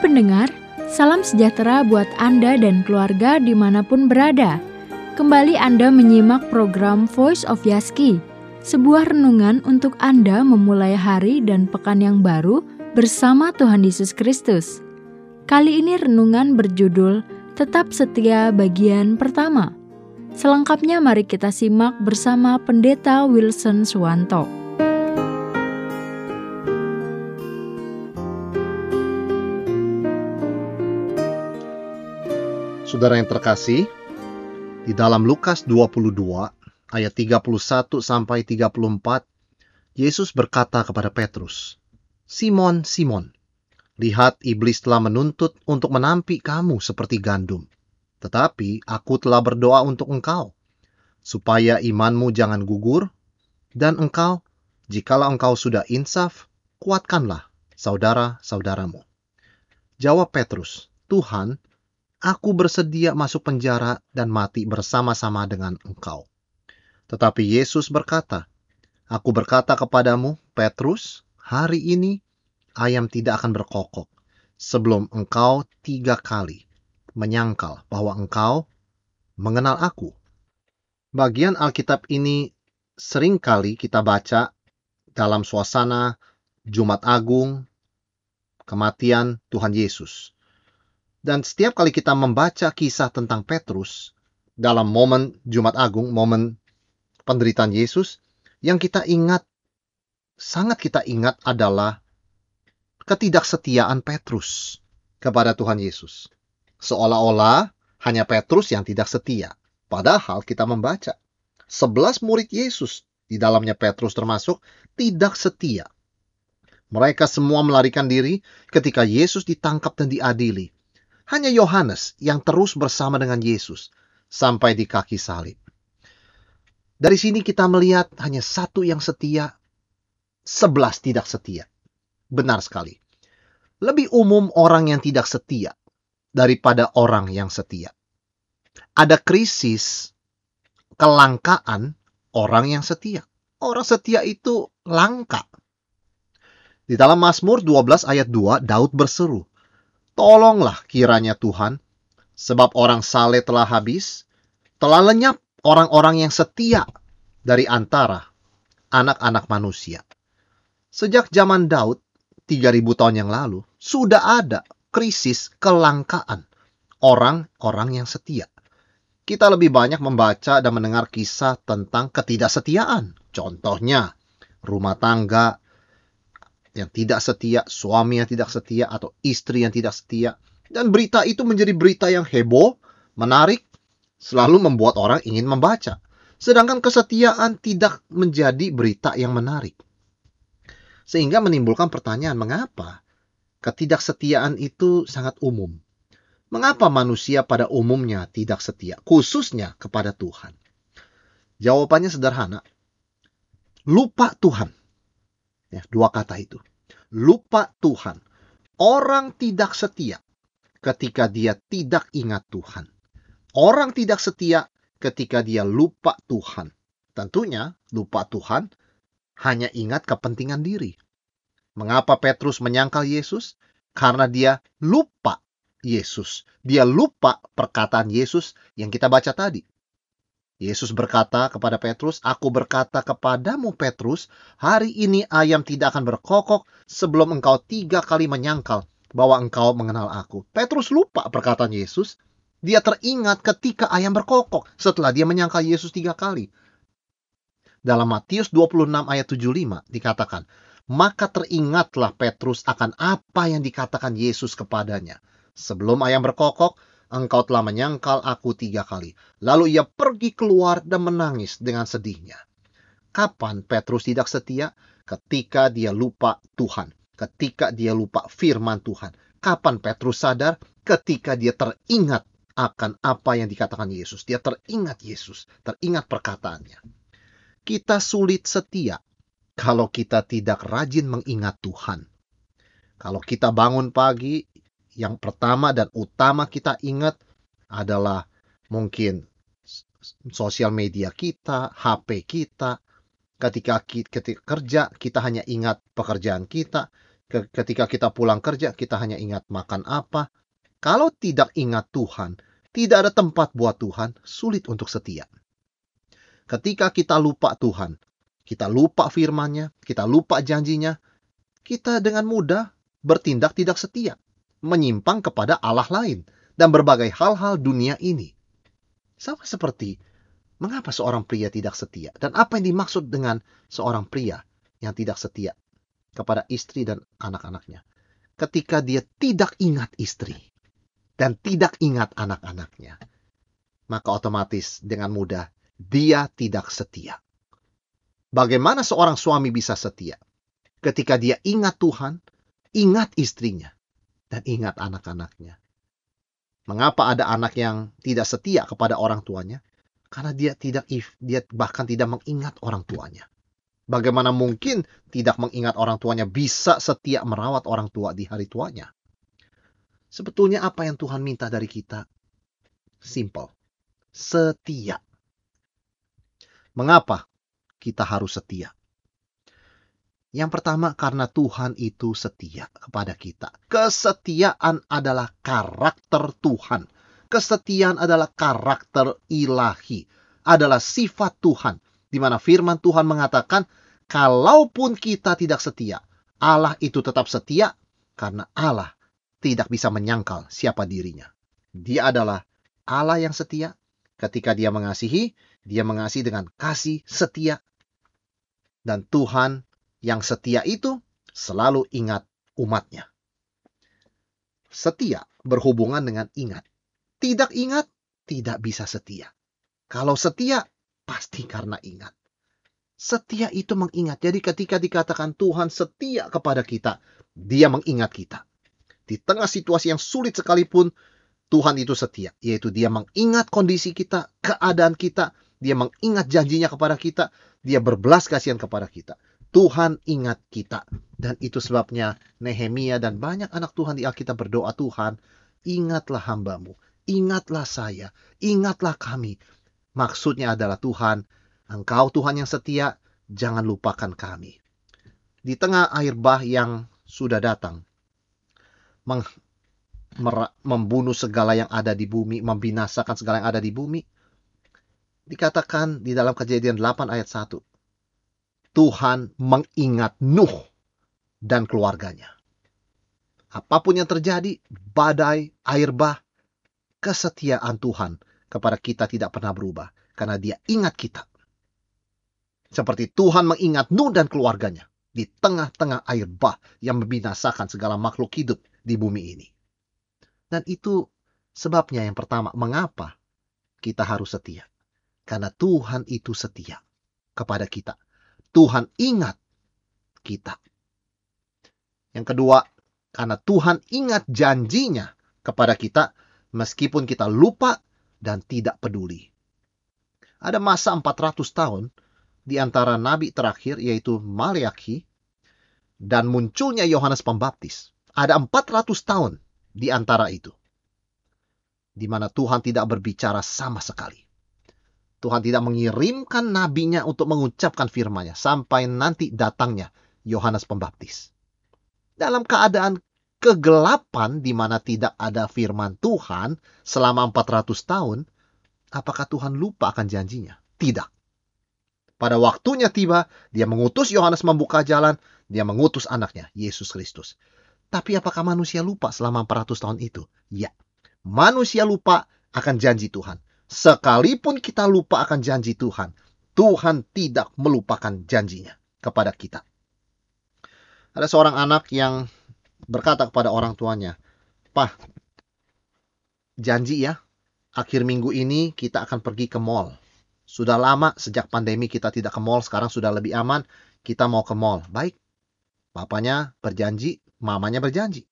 pendengar, salam sejahtera buat Anda dan keluarga di mana pun berada. Kembali Anda menyimak program Voice of Yaski, sebuah renungan untuk Anda memulai hari dan pekan yang baru bersama Tuhan Yesus Kristus. Kali ini renungan berjudul Tetap Setia bagian pertama. Selengkapnya mari kita simak bersama Pendeta Wilson Suwanto. Saudara yang terkasih, di dalam Lukas 22 ayat 31 sampai 34, Yesus berkata kepada Petrus, "Simon, Simon, lihat iblis telah menuntut untuk menampi kamu seperti gandum. Tetapi aku telah berdoa untuk engkau, supaya imanmu jangan gugur, dan engkau, jikalau engkau sudah insaf, kuatkanlah saudara-saudaramu." Jawab Petrus, "Tuhan, aku bersedia masuk penjara dan mati bersama-sama dengan engkau. Tetapi Yesus berkata, Aku berkata kepadamu, Petrus, hari ini ayam tidak akan berkokok sebelum engkau tiga kali menyangkal bahwa engkau mengenal aku. Bagian Alkitab ini sering kali kita baca dalam suasana Jumat Agung, kematian Tuhan Yesus. Dan setiap kali kita membaca kisah tentang Petrus dalam momen Jumat Agung, momen penderitaan Yesus, yang kita ingat, sangat kita ingat adalah ketidaksetiaan Petrus kepada Tuhan Yesus. Seolah-olah hanya Petrus yang tidak setia. Padahal kita membaca, sebelas murid Yesus, di dalamnya Petrus termasuk, tidak setia. Mereka semua melarikan diri ketika Yesus ditangkap dan diadili. Hanya Yohanes yang terus bersama dengan Yesus sampai di kaki salib. Dari sini kita melihat hanya satu yang setia, sebelas tidak setia. Benar sekali. Lebih umum orang yang tidak setia daripada orang yang setia. Ada krisis kelangkaan orang yang setia. Orang setia itu langka. Di dalam Mazmur 12 ayat 2, Daud berseru, Tolonglah kiranya Tuhan, sebab orang saleh telah habis, telah lenyap orang-orang yang setia dari antara anak-anak manusia. Sejak zaman Daud, 3000 tahun yang lalu, sudah ada krisis kelangkaan orang-orang yang setia. Kita lebih banyak membaca dan mendengar kisah tentang ketidaksetiaan. Contohnya, rumah tangga yang tidak setia, suami yang tidak setia, atau istri yang tidak setia. Dan berita itu menjadi berita yang heboh, menarik, selalu membuat orang ingin membaca. Sedangkan kesetiaan tidak menjadi berita yang menarik. Sehingga menimbulkan pertanyaan, mengapa ketidaksetiaan itu sangat umum? Mengapa manusia pada umumnya tidak setia, khususnya kepada Tuhan? Jawabannya sederhana. Lupa Tuhan. Ya, dua kata itu. Lupa Tuhan. Orang tidak setia ketika dia tidak ingat Tuhan. Orang tidak setia ketika dia lupa Tuhan. Tentunya lupa Tuhan hanya ingat kepentingan diri. Mengapa Petrus menyangkal Yesus? Karena dia lupa Yesus. Dia lupa perkataan Yesus yang kita baca tadi. Yesus berkata kepada Petrus, Aku berkata kepadamu Petrus, hari ini ayam tidak akan berkokok sebelum engkau tiga kali menyangkal bahwa engkau mengenal aku. Petrus lupa perkataan Yesus. Dia teringat ketika ayam berkokok setelah dia menyangkal Yesus tiga kali. Dalam Matius 26 ayat 75 dikatakan, Maka teringatlah Petrus akan apa yang dikatakan Yesus kepadanya. Sebelum ayam berkokok, engkau telah menyangkal aku tiga kali. Lalu ia pergi keluar dan menangis dengan sedihnya. Kapan Petrus tidak setia? Ketika dia lupa Tuhan. Ketika dia lupa firman Tuhan. Kapan Petrus sadar? Ketika dia teringat akan apa yang dikatakan Yesus. Dia teringat Yesus. Teringat perkataannya. Kita sulit setia kalau kita tidak rajin mengingat Tuhan. Kalau kita bangun pagi, yang pertama dan utama kita ingat adalah mungkin sosial media kita, HP kita. Ketika kita, kerja, kita hanya ingat pekerjaan kita. Ketika kita pulang kerja, kita hanya ingat makan apa. Kalau tidak ingat Tuhan, tidak ada tempat buat Tuhan, sulit untuk setia. Ketika kita lupa Tuhan, kita lupa firman-Nya, kita lupa janjinya, kita dengan mudah bertindak tidak setia, menyimpang kepada Allah lain, dan berbagai hal-hal dunia ini. Sama seperti mengapa seorang pria tidak setia, dan apa yang dimaksud dengan seorang pria yang tidak setia kepada istri dan anak-anaknya. Ketika dia tidak ingat istri dan tidak ingat anak-anaknya, maka otomatis dengan mudah dia tidak setia. Bagaimana seorang suami bisa setia? Ketika dia ingat Tuhan, ingat istrinya, dan ingat anak-anaknya. Mengapa ada anak yang tidak setia kepada orang tuanya? Karena dia tidak dia bahkan tidak mengingat orang tuanya. Bagaimana mungkin tidak mengingat orang tuanya bisa setia merawat orang tua di hari tuanya? Sebetulnya apa yang Tuhan minta dari kita? Simple. Setia. Mengapa kita harus setia? Yang pertama karena Tuhan itu setia kepada kita. Kesetiaan adalah karakter Tuhan. Kesetiaan adalah karakter ilahi. Adalah sifat Tuhan. Di mana firman Tuhan mengatakan kalaupun kita tidak setia, Allah itu tetap setia karena Allah tidak bisa menyangkal siapa dirinya. Dia adalah Allah yang setia. Ketika dia mengasihi, dia mengasihi dengan kasih setia. Dan Tuhan yang setia itu selalu ingat umatnya. Setia berhubungan dengan ingat. Tidak ingat, tidak bisa setia. Kalau setia, pasti karena ingat. Setia itu mengingat. Jadi ketika dikatakan Tuhan setia kepada kita, dia mengingat kita. Di tengah situasi yang sulit sekalipun, Tuhan itu setia. Yaitu dia mengingat kondisi kita, keadaan kita. Dia mengingat janjinya kepada kita. Dia berbelas kasihan kepada kita. Tuhan ingat kita. Dan itu sebabnya Nehemia dan banyak anak Tuhan di Alkitab berdoa Tuhan, ingatlah hambamu, ingatlah saya, ingatlah kami. Maksudnya adalah Tuhan, Engkau Tuhan yang setia, jangan lupakan kami. Di tengah air bah yang sudah datang, meng, membunuh segala yang ada di bumi, membinasakan segala yang ada di bumi, dikatakan di dalam kejadian 8 ayat 1, Tuhan mengingat Nuh dan keluarganya. Apa pun yang terjadi, badai, air bah, kesetiaan Tuhan kepada kita tidak pernah berubah. Karena dia ingat kita. Seperti Tuhan mengingat Nuh dan keluarganya di tengah-tengah air bah yang membinasakan segala makhluk hidup di bumi ini. Dan itu sebabnya yang pertama, mengapa kita harus setia? Karena Tuhan itu setia kepada kita. Tuhan ingat kita. Yang kedua, karena Tuhan ingat janjinya kepada kita meskipun kita lupa dan tidak peduli. Ada masa 400 tahun di antara nabi terakhir yaitu Maleakhi dan munculnya Yohanes Pembaptis. Ada 400 tahun di antara itu. Di mana Tuhan tidak berbicara sama sekali. Tuhan tidak mengirimkan nabinya untuk mengucapkan firman-Nya sampai nanti datangnya Yohanes Pembaptis. Dalam keadaan kegelapan di mana tidak ada firman Tuhan selama 400 tahun, apakah Tuhan lupa akan janjinya? Tidak. Pada waktunya tiba, dia mengutus Yohanes membuka jalan, dia mengutus anaknya, Yesus Kristus. Tapi apakah manusia lupa selama 400 tahun itu? Ya, manusia lupa akan janji Tuhan. Sekalipun kita lupa akan janji Tuhan, Tuhan tidak melupakan janjinya kepada kita. Ada seorang anak yang berkata kepada orang tuanya, Pah, janji ya, akhir minggu ini kita akan pergi ke mall. Sudah lama sejak pandemi kita tidak ke mall, sekarang sudah lebih aman, kita mau ke mall. Baik, papanya berjanji, mamanya berjanji.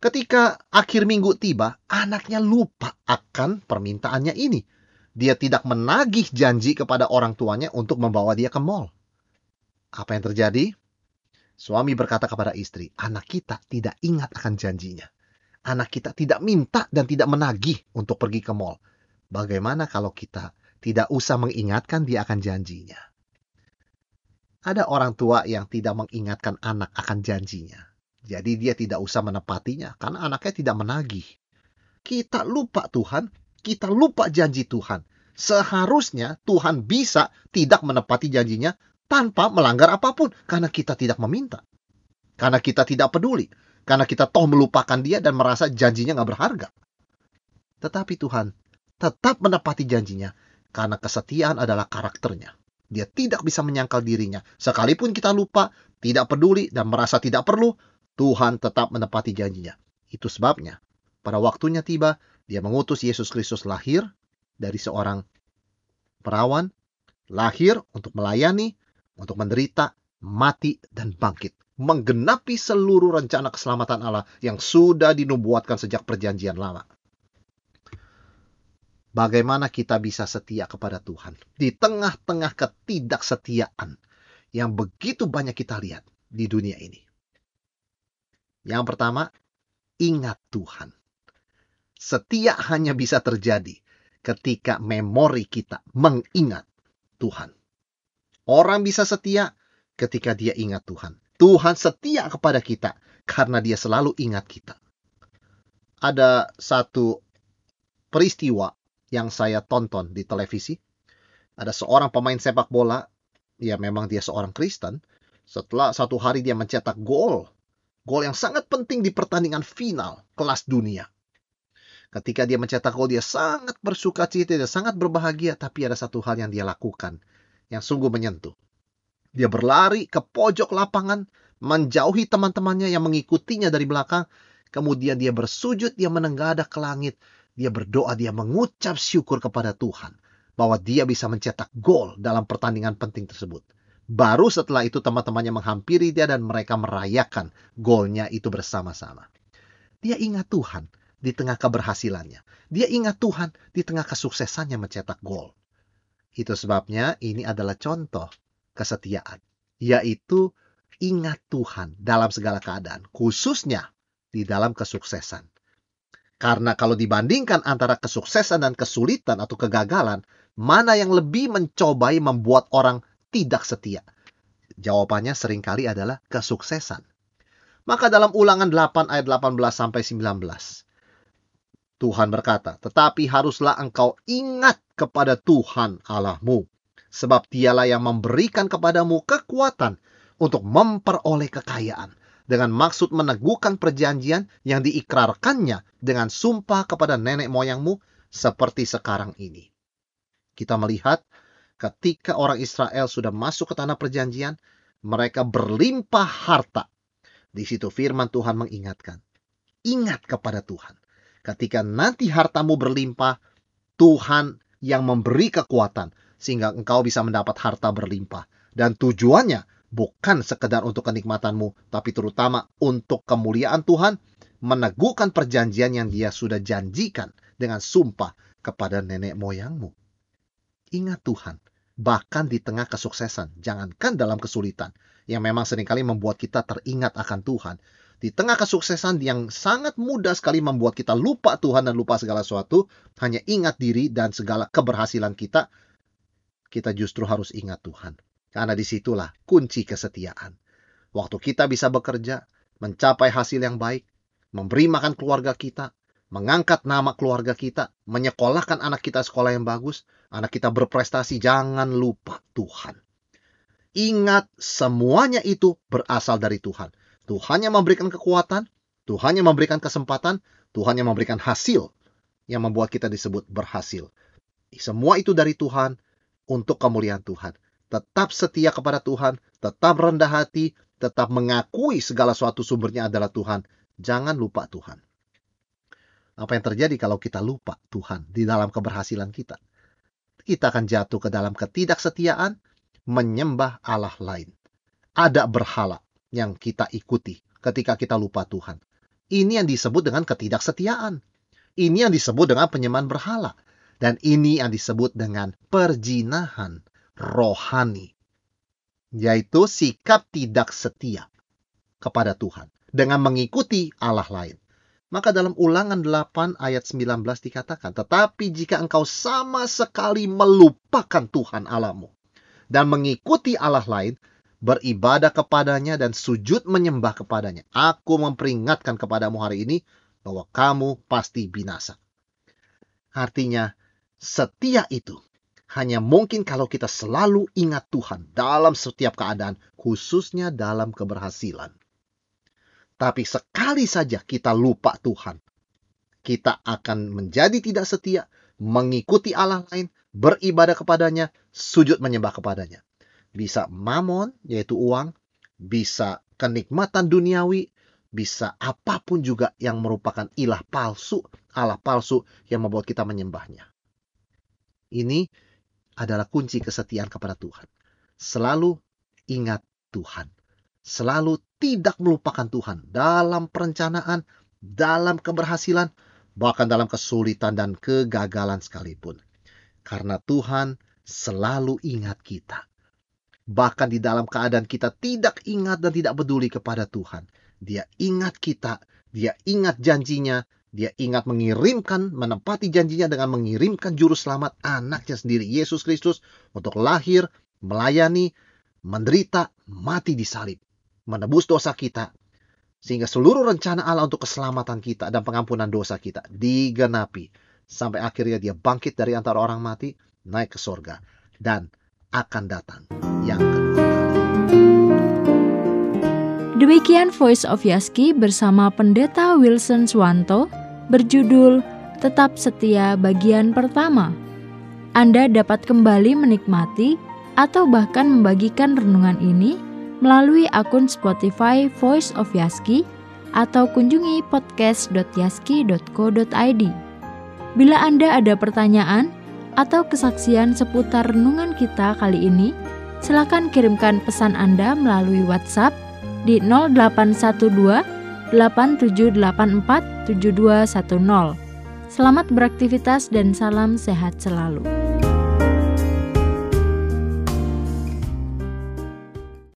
Ketika akhir minggu tiba, anaknya lupa akan permintaannya ini. Dia tidak menagih janji kepada orang tuanya untuk membawa dia ke mall. Apa yang terjadi? Suami berkata kepada istri, anak kita tidak ingat akan janjinya. Anak kita tidak minta dan tidak menagih untuk pergi ke mall. Bagaimana kalau kita tidak usah mengingatkan dia akan janjinya. Ada orang tua yang tidak mengingatkan anak akan janjinya. Jadi dia tidak usah menepatinya karena anaknya tidak menagih. Kita lupa Tuhan, kita lupa janji Tuhan. Seharusnya Tuhan bisa tidak menepati janjinya tanpa melanggar apa pun karena kita tidak meminta. Karena kita tidak peduli. Karena kita toh melupakan dia dan merasa janjinya nggak berharga. Tetapi Tuhan tetap menepati janjinya karena kesetiaan adalah karakternya. Dia tidak bisa menyangkal dirinya. Sekalipun kita lupa, tidak peduli, dan merasa tidak perlu, Tuhan tetap menepati janjinya. Itu sebabnya, pada waktunya tiba, dia mengutus Yesus Kristus lahir dari seorang perawan, lahir untuk melayani, untuk menderita, mati, dan bangkit. Menggenapi seluruh rencana keselamatan Allah yang sudah dinubuatkan sejak perjanjian lama. Bagaimana kita bisa setia kepada Tuhan di tengah-tengah ketidaksetiaan yang begitu banyak kita lihat di dunia ini? Yang pertama, ingat Tuhan. Setia hanya bisa terjadi ketika memori kita mengingat Tuhan. Orang bisa setia ketika dia ingat Tuhan. Tuhan setia kepada kita karena dia selalu ingat kita. Ada satu peristiwa yang saya tonton di televisi. Ada seorang pemain sepak bola, ya memang dia seorang Kristen. Setelah satu hari dia mencetak gol. Gol yang sangat penting di pertandingan final kelas dunia. Ketika dia mencetak gol, dia sangat bersuka cita, dia sangat berbahagia. Tapi ada satu hal yang dia lakukan yang sungguh menyentuh. Dia berlari ke pojok lapangan, menjauhi teman-temannya yang mengikutinya dari belakang. Kemudian dia bersujud, dia menenggadah ke langit dia berdoa, dia mengucap syukur kepada Tuhan bahwa dia bisa mencetak gol dalam pertandingan penting tersebut. Baru setelah itu teman-temannya menghampiri dia dan mereka merayakan golnya itu bersama-sama. Dia ingat Tuhan di tengah keberhasilannya. Dia ingat Tuhan di tengah kesuksesannya mencetak gol. Itu sebabnya ini adalah contoh kesetiaan, yaitu ingat Tuhan dalam segala keadaan, khususnya di dalam kesuksesan. Karena kalau dibandingkan antara kesuksesan dan kesulitan atau kegagalan, mana yang lebih mencobai membuat orang tidak setia? Jawabannya sering kali adalah kesuksesan. Maka dalam ulangan 8 ayat 18 sampai 19, Tuhan berkata, Tetapi haruslah engkau ingat kepada Tuhan Allahmu, sebab dialah yang memberikan kepadamu kekuatan untuk memperoleh kekayaan dengan maksud meneguhkan perjanjian yang diikrarkannya dengan sumpah kepada nenek moyangmu seperti sekarang ini. Kita melihat ketika orang Israel sudah masuk ke tanah perjanjian, mereka berlimpah harta. Di situ firman Tuhan mengingatkan, ingat kepada Tuhan. Ketika nanti hartamu berlimpah, Tuhan yang memberi kekuatan sehingga engkau bisa mendapat harta berlimpah. Dan tujuannya bukan sekedar untuk kenikmatanmu, tapi terutama untuk kemuliaan Tuhan, meneguhkan perjanjian yang dia sudah janjikan dengan sumpah kepada nenek moyangmu. Ingat Tuhan, bahkan di tengah kesuksesan, jangankan dalam kesulitan, yang memang sering kali membuat kita teringat akan Tuhan. Di tengah kesuksesan yang sangat mudah sekali membuat kita lupa Tuhan dan lupa segala sesuatu, hanya ingat diri dan segala keberhasilan kita, kita justru harus ingat Tuhan. Karena di situlah kunci kesetiaan. Waktu kita bisa bekerja, mencapai hasil yang baik, memberi makan keluarga kita, mengangkat nama keluarga kita, menyekolahkan anak kita sekolah yang bagus, anak kita berprestasi, jangan lupa Tuhan. Ingat, semuanya itu berasal dari Tuhan. Tuhan yang memberikan kekuatan, Tuhan yang memberikan kesempatan, Tuhan yang memberikan hasil yang membuat kita disebut berhasil. Semua itu dari Tuhan untuk kemuliaan Tuhan tetap setia kepada Tuhan, tetap rendah hati, tetap mengakui segala suatu sumbernya adalah Tuhan. Jangan lupa Tuhan. Apa yang terjadi kalau kita lupa Tuhan di dalam keberhasilan kita? Kita akan jatuh ke dalam ketidaksetiaan, menyembah Allah lain. Ada berhala yang kita ikuti ketika kita lupa Tuhan. Ini yang disebut dengan ketidaksetiaan. Ini yang disebut dengan penyembahan berhala. Dan ini yang disebut dengan perjinahan rohani, yaitu sikap tidak setia kepada Tuhan dengan mengikuti Allah lain. Maka dalam ulangan 8 ayat 19 dikatakan, Tetapi jika engkau sama sekali melupakan Tuhan Allahmu dan mengikuti Allah lain, beribadah kepadanya dan sujud menyembah kepadanya. Aku memperingatkan kepadamu hari ini bahwa kamu pasti binasa. Artinya, setia itu hanya mungkin kalau kita selalu ingat Tuhan dalam setiap keadaan, khususnya dalam keberhasilan. Tapi sekali saja kita lupa Tuhan, kita akan menjadi tidak setia, mengikuti Allah lain, beribadah kepadanya, sujud menyembah kepadanya. Bisa mamon, yaitu uang, bisa kenikmatan duniawi, bisa apa pun juga yang merupakan ilah palsu, Allah palsu yang membuat kita menyembahnya. Ini adalah kunci kesetiaan kepada Tuhan. Selalu ingat Tuhan. Selalu tidak melupakan Tuhan dalam perencanaan, dalam keberhasilan, bahkan dalam kesulitan dan kegagalan sekalipun. Karena Tuhan selalu ingat kita. Bahkan di dalam keadaan kita tidak ingat dan tidak peduli kepada Tuhan. Dia ingat kita, dia ingat janjinya, dia ingat mengirimkan, menempati janjinya dengan mengirimkan juru selamat anaknya sendiri, Yesus Kristus, untuk lahir, melayani, menderita, mati di salib, menebus dosa kita, sehingga seluruh rencana Allah untuk keselamatan kita dan pengampunan dosa kita digenapi. Sampai akhirnya dia bangkit dari antara orang mati, naik ke sorga, dan akan datang yang kedua Demikian Voice of Yaski bersama Pendeta Wilson Swanto berjudul Tetap Setia bagian pertama. Anda dapat kembali menikmati atau bahkan membagikan renungan ini melalui akun Spotify Voice of Yaski atau kunjungi podcast.yaski.co.id. Bila Anda ada pertanyaan atau kesaksian seputar renungan kita kali ini, silakan kirimkan pesan Anda melalui WhatsApp di 0812 8784 7210. Selamat beraktivitas dan salam sehat selalu.